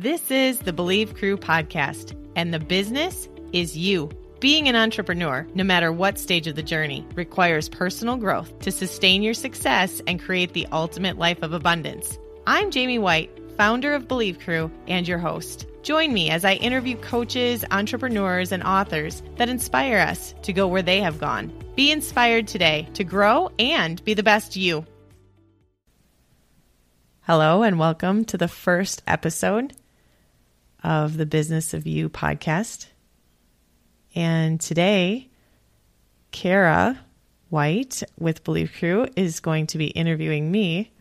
This is the Believe Crew podcast, and the business is you. Being an entrepreneur, no matter what stage of the journey, requires personal growth to sustain your success and create the ultimate life of abundance. I'm Jaime White, founder of Believe Crew, and your host. Join me as I interview coaches, entrepreneurs, and authors that inspire us to go where they have gone. Be inspired today to grow and be the best you. Hello, and welcome to the first episode of the Business of You podcast. And today, Kara White with Believe Crew is going to be interviewing me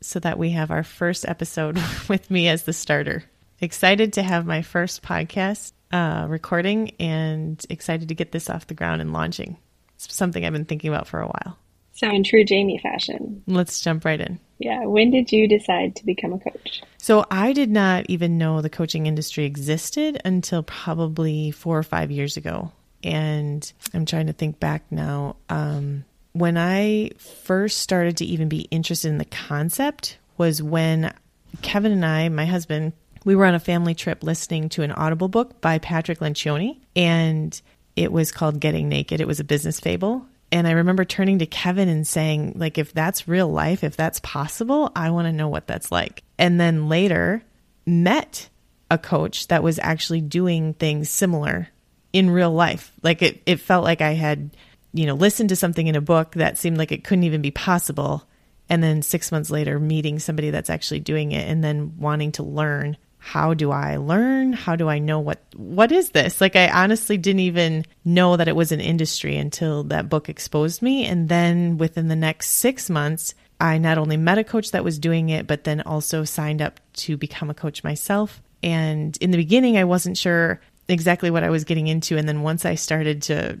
so that we have our first episode with me as the starter. Excited to have my first podcast uh, recording and excited to get this off the ground and launching. It's something I've been thinking about for a while. So, in true Jaime fashion. Let's jump right in. Yeah. When did you decide to become a coach? So, I did not even know the coaching industry existed until probably four or five years ago. And I'm trying to think back now. Um, when I first started to even be interested in the concept was when Kevin and I, my husband, we were on a family trip listening to an Audible book by Patrick Lencioni, and it was called Getting Naked. It was a business fable. And I remember turning to Kevin and saying, like, if that's real life, if that's possible, I want to know what that's like. And then later met a coach that was actually doing things similar in real life. Like it, it felt like I had, you know, listened to something in a book that seemed like it couldn't even be possible. And then six months later, meeting somebody that's actually doing it and then wanting to learn how do I learn? How do I know what what is this? Like I honestly didn't even know that it was an industry until that book exposed me and then within the next 6 months I not only met a coach that was doing it but then also signed up to become a coach myself. And in the beginning I wasn't sure exactly what I was getting into and then once I started to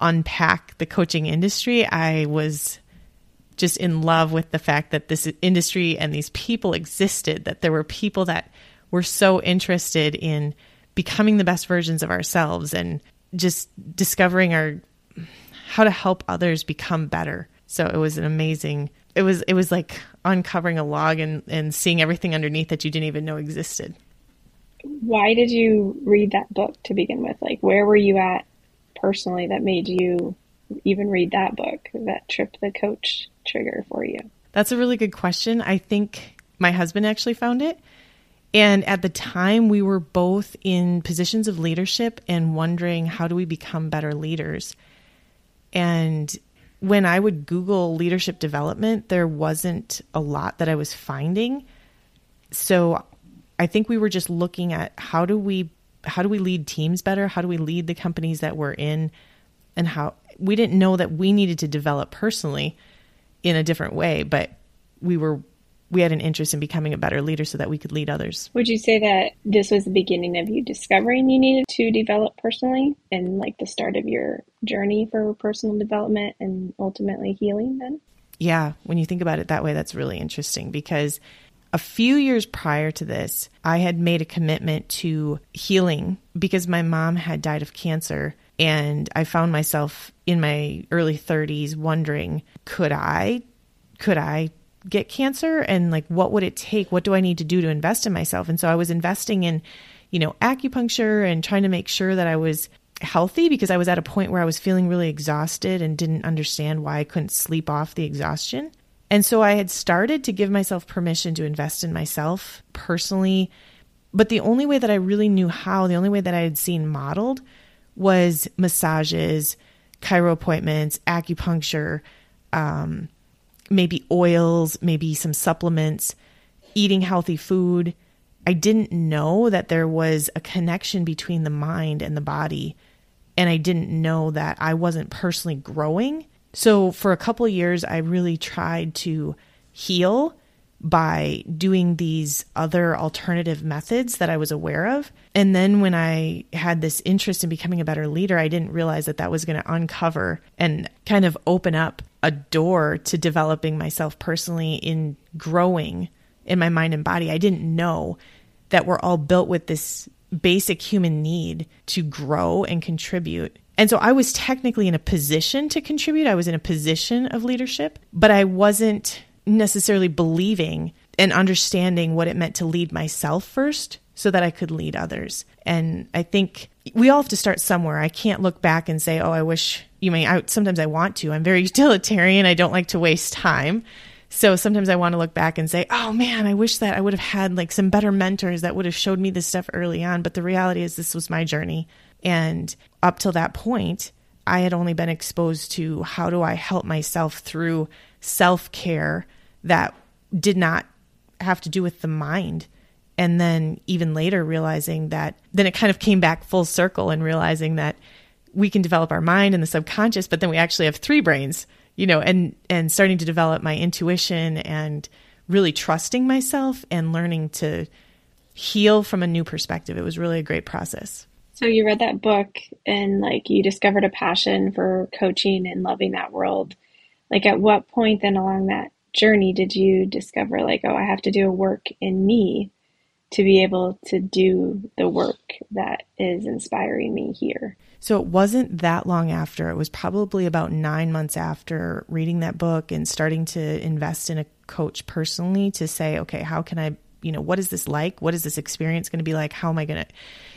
unpack the coaching industry, I was just in love with the fact that this industry and these people existed, that there were people that we're so interested in becoming the best versions of ourselves and just discovering our how to help others become better. So it was an amazing it was it was like uncovering a log and, and seeing everything underneath that you didn't even know existed. Why did you read that book to begin with? Like where were you at personally that made you even read that book that tripped the coach trigger for you? That's a really good question. I think my husband actually found it. And at the time, we were both in positions of leadership and wondering how do we become better leaders. And when I would Google leadership development, there wasn't a lot that I was finding. So I think we were just looking at how do we how do we lead teams better? How do we lead the companies that we're in? And how we didn't know that we needed to develop personally in a different way, but we were we had an interest in becoming a better leader so that we could lead others. Would you say that this was the beginning of you discovering you needed to develop personally and like the start of your journey for personal development and ultimately healing then? Yeah, when you think about it that way, that's really interesting because a few years prior to this, I had made a commitment to healing because my mom had died of cancer. And I found myself in my early 30s wondering, could I could I get cancer and like what would it take? What do i need to do to invest in myself? And so i was investing in you know acupuncture and trying to make sure that i was healthy because i was at a point where i was feeling really exhausted and didn't understand why i couldn't sleep off the exhaustion. And so i had started to give myself permission to invest in myself personally. But the only way that i really knew how the only way that i had seen modeled was massages chiro appointments acupuncture um, maybe oils, maybe some supplements, eating healthy food. I didn't know that there was a connection between the mind and the body. And I didn't know that I wasn't personally growing. So for a couple years, I really tried to heal by doing these other alternative methods that I was aware of. And then when I had this interest in becoming a better leader, I didn't realize that that was going to uncover and kind of open up a door to developing myself personally in growing in my mind and body. I didn't know that we're all built with this basic human need to grow and contribute. And so I was technically in a position to contribute. I was in a position of leadership, but I wasn't necessarily believing and understanding what it meant to lead myself first so that I could lead others. And I think we all have to start somewhere. I can't look back and say, "Oh, I wish." You mean I, sometimes I want to. I'm very utilitarian. I don't like to waste time. So sometimes I want to look back and say, "Oh man, I wish that I would have had like some better mentors that would have showed me this stuff early on." But the reality is this was my journey. And up till that point, I had only been exposed to how do I help myself through self-care that did not have to do with the mind. And then even later realizing that then it kind of came back full circle and realizing that we can develop our mind and the subconscious but then we actually have three brains you know and and starting to develop my intuition and really trusting myself and learning to heal from a new perspective. It was really a great process. So you read that book and like you discovered a passion for coaching and loving that world like at what point then along that journey did you discover like oh i have to do a work in me to be able to do the work that is inspiring me here. So it wasn't that long after. It was probably about nine months after reading that book and starting to invest in a coach personally to say, okay, how can I, you know, what is this like? What is this experience going to be like? How am I going to,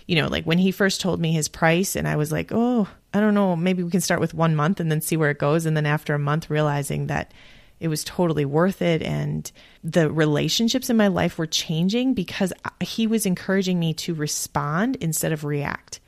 you know, like when he first told me his price and I was like, oh, I don't know, maybe we can start with one month and then see where it goes. And then after a month, realizing that it was totally worth it. And the relationships in my life were changing because he was encouraging me to respond instead of react.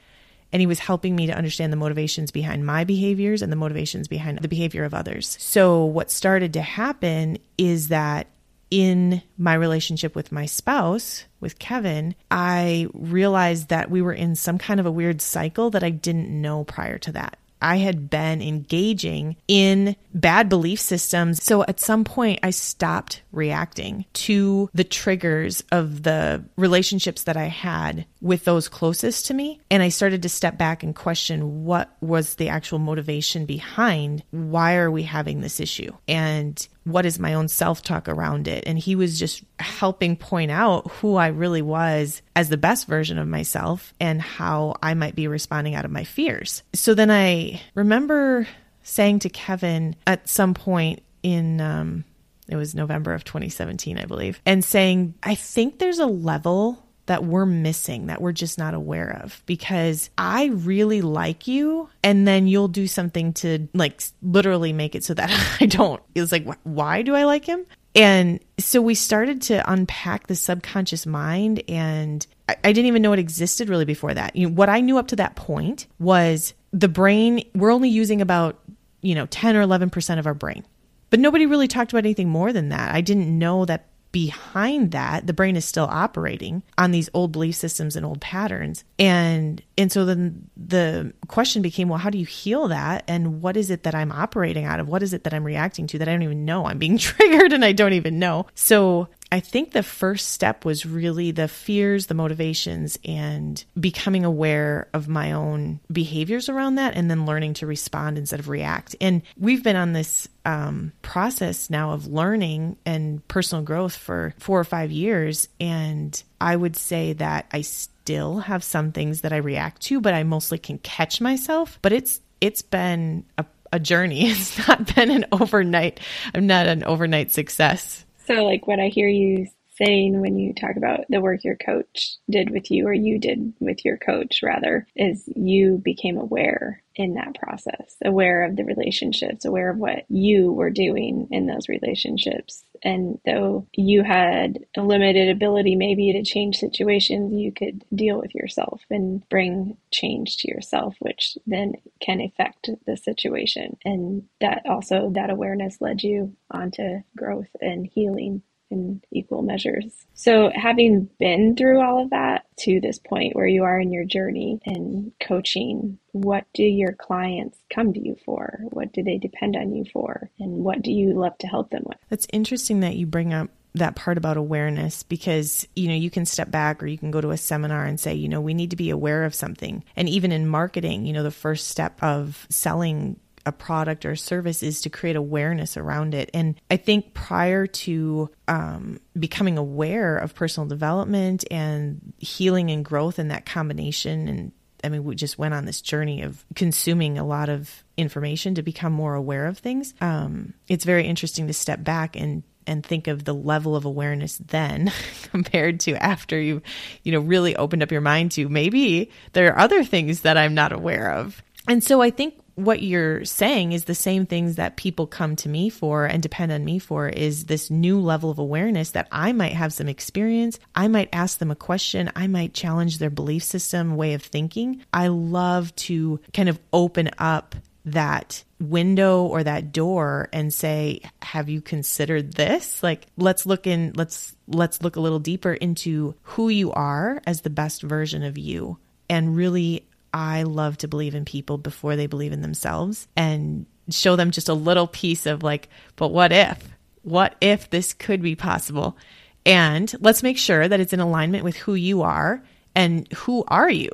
And he was helping me to understand the motivations behind my behaviors and the motivations behind the behavior of others. So, what started to happen is that in my relationship with my spouse, with Kevin, I realized that we were in some kind of a weird cycle that I didn't know prior to that. I had been engaging in bad belief systems. So at some point, I stopped reacting to the triggers of the relationships that I had with those closest to me. And I started to step back and question what was the actual motivation behind why are we having this issue? And what is my own self talk around it. And he was just helping point out who I really was as the best version of myself and how I might be responding out of my fears. So then I remember saying to Kevin at some point in, um, it was November of 2017, I believe, and saying, I think there's a level that we're missing that we're just not aware of because I really like you and then you'll do something to like literally make it so that I don't. It's like why do I like him? And so we started to unpack the subconscious mind and I, I didn't even know it existed really before that. You know, what I knew up to that point was the brain we're only using about, you know, 10 or 11% of our brain. But nobody really talked about anything more than that. I didn't know that behind that the brain is still operating on these old belief systems and old patterns. And and so then the question became well how do you heal that? And what is it that i'm operating out of? What is it that i'm reacting to that i don't even know i'm being triggered and i don't even know? So I think the first step was really the fears, the motivations, and becoming aware of my own behaviors around that, and then learning to respond instead of react. And we've been on this um, process now of learning and personal growth for four or five years. And I would say that I still have some things that I react to, but I mostly can catch myself. But it's it's been a, a journey. It's not been an overnight. I'm not an overnight success. So, like what I hear you saying when you talk about the work your coach did with you, or you did with your coach, rather, is you became aware in that process, aware of the relationships, aware of what you were doing in those relationships. And though you had a limited ability maybe to change situations, you could deal with yourself and bring change to yourself, which then can affect the situation. And that also, that awareness led you onto growth and healing in equal measures. So, having been through all of that to this point where you are in your journey and coaching, what do your clients come to you for? What do they depend on you for? And what do you love to help them with? It's interesting that you bring up that part about awareness because you know you can step back or you can go to a seminar and say you know we need to be aware of something and even in marketing you know the first step of selling a product or service is to create awareness around it. And I think prior to um, becoming aware of personal development and healing and growth and that combination and I mean, we just went on this journey of consuming a lot of information to become more aware of things. Um, it's very interesting to step back and and think of the level of awareness then compared to after you you know really opened up your mind to maybe there are other things that I'm not aware of. And so I think what you're saying is the same things that people come to me for and depend on me for is this new level of awareness that I might have some experience. I might ask them a question. I might challenge their belief system, way of thinking. I love to kind of open up that window or that door and say have you considered this like let's look in let's let's look a little deeper into who you are as the best version of you and really I love to believe in people before they believe in themselves and show them just a little piece of like, but what if? What if this could be possible? And let's make sure that it's in alignment with who you are and who are you?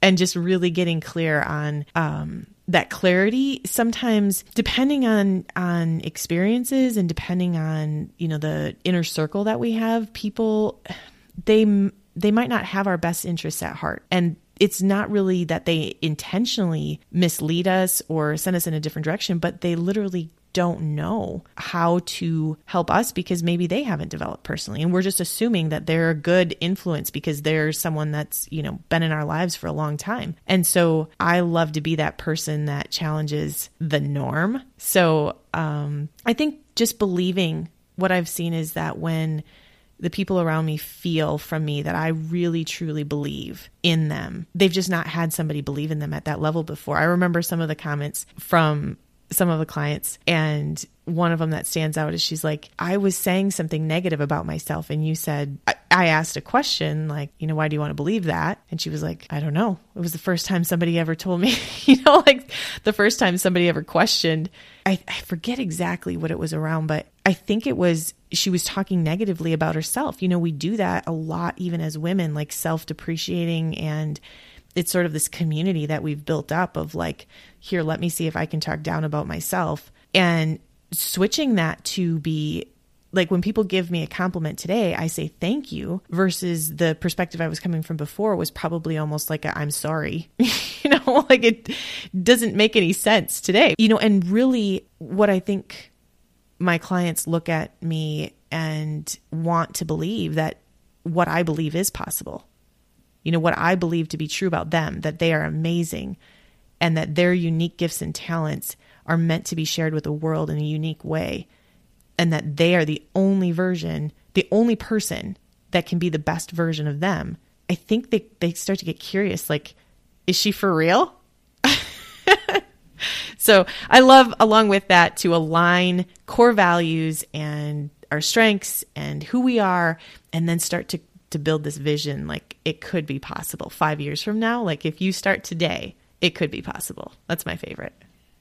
And just really getting clear on um, that clarity sometimes depending on on experiences and depending on you know the inner circle that we have people they they might not have our best interests at heart and it's not really that they intentionally mislead us or send us in a different direction, but they literally don't know how to help us because maybe they haven't developed personally. And we're just assuming that they're a good influence because they're someone that's you know been in our lives for a long time. And so i love to be that person that challenges the norm. So um, i think just believing what i've seen is that when the people around me feel from me that I really truly believe in them. They've just not had somebody believe in them at that level before. I remember some of the comments from some of the clients and one of them that stands out is she's like i was saying something negative about myself and you said I, I, asked a question like you know why do you want to believe that and she was like i don't know it was the first time somebody ever told me you know like the first time somebody ever questioned I, I forget exactly what it was around but i think it was she was talking negatively about herself you know we do that a lot even as women like self-depreciating and it's sort of this community that we've built up of like, here, let me see if I can talk down about myself. And switching that to be like when people give me a compliment today, I say thank you versus the perspective I was coming from before was probably almost like i am sorry. you know, like it doesn't make any sense today. You know, and really what I think my clients look at me and want to believe that what I believe is possible you know, what I believe to be true about them, that they are amazing and that their unique gifts and talents are meant to be shared with the world in a unique way and that they are the only version, the only person that can be the best version of them. I think they, they start to get curious like, is she for real? so I love, along with that, to align core values and our strengths and who we are, and then start to to build this vision like it could be possible five years from now. Like if you start today it could be possible. That's my favorite.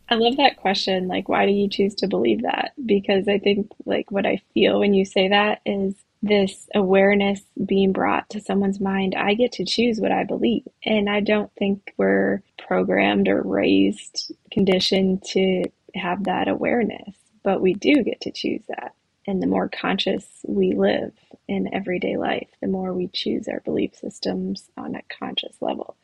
I love that question. Like why do you choose to believe that? Because i think like what i feel when you say that is this awareness being brought to someone's mind i get to choose what i believe and i don't think we're programmed or raised conditioned to have that awareness but we do get to choose that and the more conscious we live in everyday life, the more we choose our belief systems on a conscious level.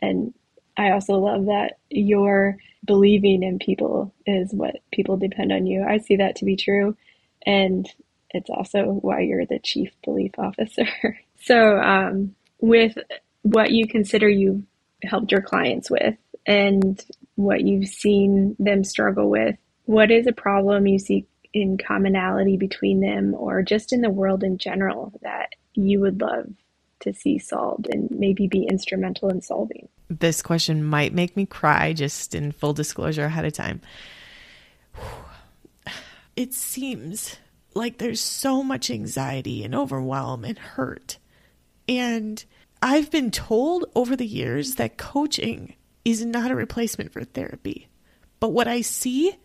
And I also love that your believing in people is what people depend on you. I see that to be true. And it's also why you're the chief belief officer. so, um, with what you consider you've helped your clients with and what you've seen them struggle with, what is a problem you see in commonality between them or just in the world in general that you would love to see solved and maybe be instrumental in solving? This question might make me cry just in full disclosure ahead of time. It seems like there's so much anxiety and overwhelm and hurt. And I've been told over the years that coaching is not a replacement for therapy. But what I see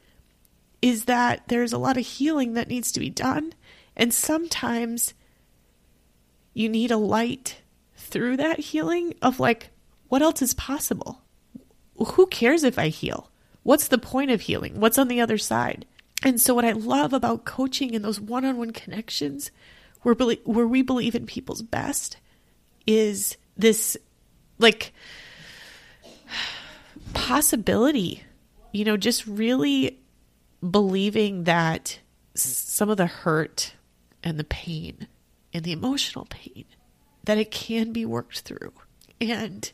is that there's a lot of healing that needs to be done. And sometimes you need a light through that healing of like, what else is possible? Who cares if I heal? What's the point of healing? What's on the other side? And so, what I love about coaching and those one on one connections where, where we believe in people's best is this like possibility, you know, just really believing that some of the hurt and the pain and the emotional pain that it can be worked through. And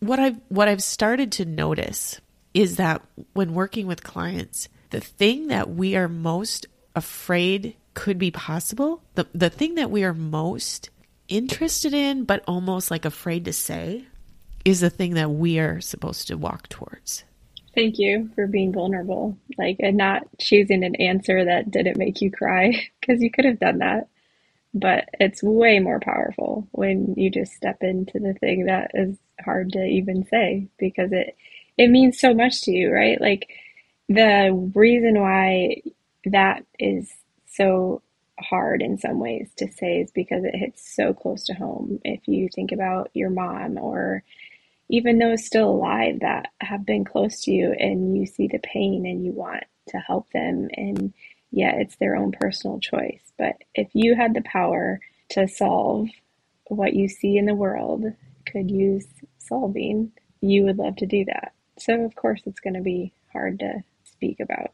what I've what I've started to notice is that when working with clients, the thing that we are most afraid could be possible, the, the thing that we are most interested in, but almost like afraid to say, is the thing that we are supposed to walk towards. Thank you for being vulnerable, like, and not choosing an answer that didn't make you cry, because you could have done that. But it's way more powerful when you just step into the thing that is hard to even say because it it means so much to you, right? Like the reason why that is so hard in some ways to say is because it hits so close to home. If you think about your mom or even those still alive that have been close to you and you see the pain and you want to help them and yeah, it's their own personal choice. But if you had the power to solve what you see in the world could use solving, you would love to do that. So of course it's going to be hard to speak about.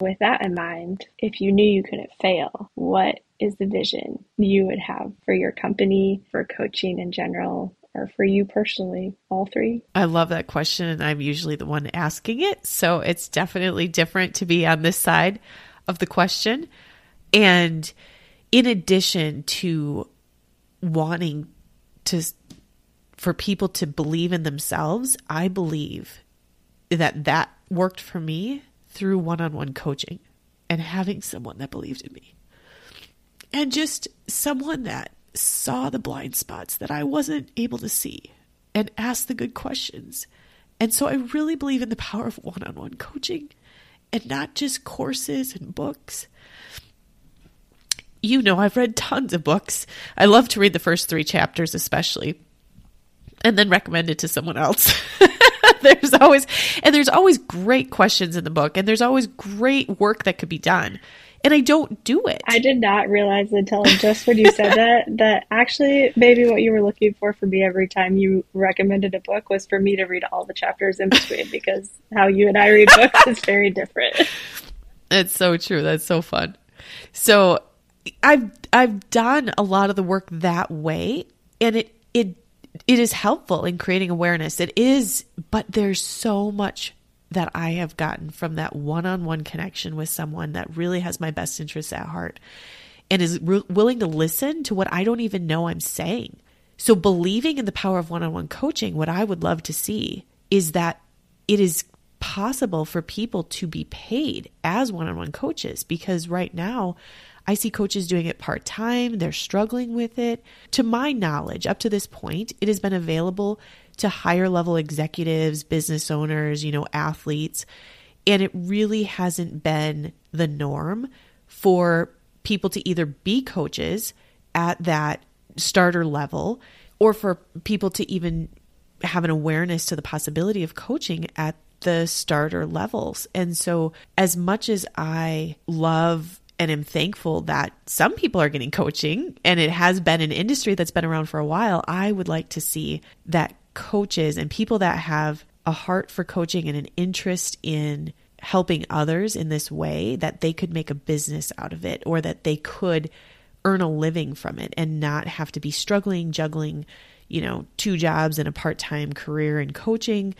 With that in mind, if you knew you couldn't fail, what is the vision you would have for your company, for coaching in general, or for you personally? All three? I love that question, and I'm usually the one asking it. So it's definitely different to be on this side of the question. And in addition to wanting to for people to believe in themselves, I believe that that worked for me through one on one coaching and having someone that believed in me. And just someone that saw the blind spots that I wasn't able to see and asked the good questions. And so I really believe in the power of one on one coaching and not just courses and books. You know, I've read tons of books. I love to read the first three chapters, especially, and then recommend it to someone else. there's always and there's always great questions in the book and there's always great work that could be done and I don't do it. I did not realize until just when you said that that actually maybe what you were looking for for me every time you recommended a book was for me to read all the chapters in between because how you and I read books is very different. It's so true. That's so fun. So I've I've done a lot of the work that way and it it it is helpful in creating awareness. It is, but there's so much that I have gotten from that one on one connection with someone that really has my best interests at heart and is re- willing to listen to what I don't even know I'm saying. So, believing in the power of one on one coaching, what I would love to see is that it is possible for people to be paid as one on one coaches because right now, I see coaches doing it part time. They're struggling with it. To my knowledge, up to this point, it has been available to higher level executives, business owners, you know, athletes. And it really hasn't been the norm for people to either be coaches at that starter level or for people to even have an awareness to the possibility of coaching at the starter levels. And so, as much as I love and am thankful that some people are getting coaching and it has been an industry that's been around for a while, I would like to see that coaches and people that have a heart for coaching and an interest in helping others in this way that they could make a business out of it or that they could earn a living from it and not have to be struggling juggling you know two jobs and a part-time career in coaching.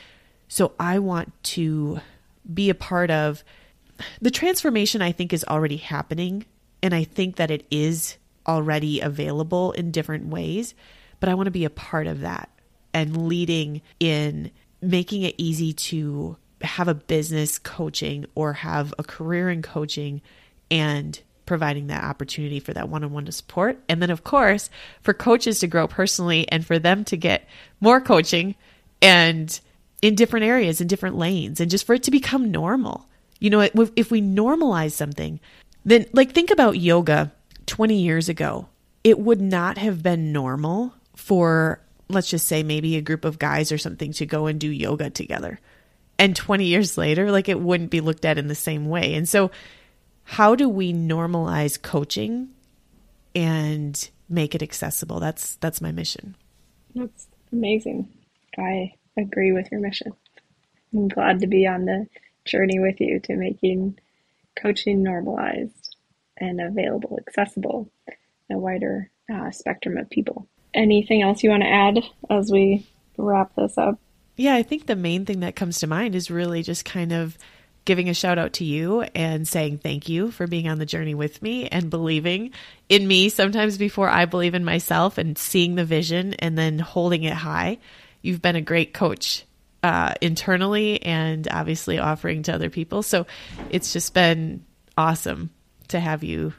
So i want to be a part of the transformation I think is already happening. And I think that it is already available in different ways. But I want to be a part of that and leading in making it easy to have a business coaching or have a career in coaching and providing that opportunity for that one on one to support. And then, of course, for coaches to grow personally and for them to get more coaching and in different areas, in different lanes, and just for it to become normal. You know, if we normalize something, then like think about yoga 20 years ago. It would not have been normal for, let's just say, maybe a group of guys or something to go and do yoga together. And 20 years later, like it wouldn't be looked at in the same way. And so, how do we normalize coaching and make it accessible? That's that's my mission. That's amazing. I agree with your mission. I'm glad to be on the journey with you to making coaching normalized and available, accessible, a wider uh, spectrum of people. Anything else you want to add as we wrap this up? Yeah, I think the main thing that comes to mind is really just kind of giving a shout out to you and saying thank you for being on the journey with me and believing in me sometimes before I believe in myself and seeing the vision and then holding it high. You've been a great coach uh, internally and obviously offering to other people. So it's just been awesome to have you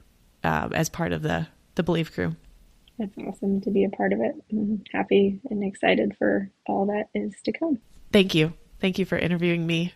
uh, as part of the the Believe crew. It's awesome to be a part of it. I'm happy and excited for all that is to come. Thank you. Thank you for interviewing me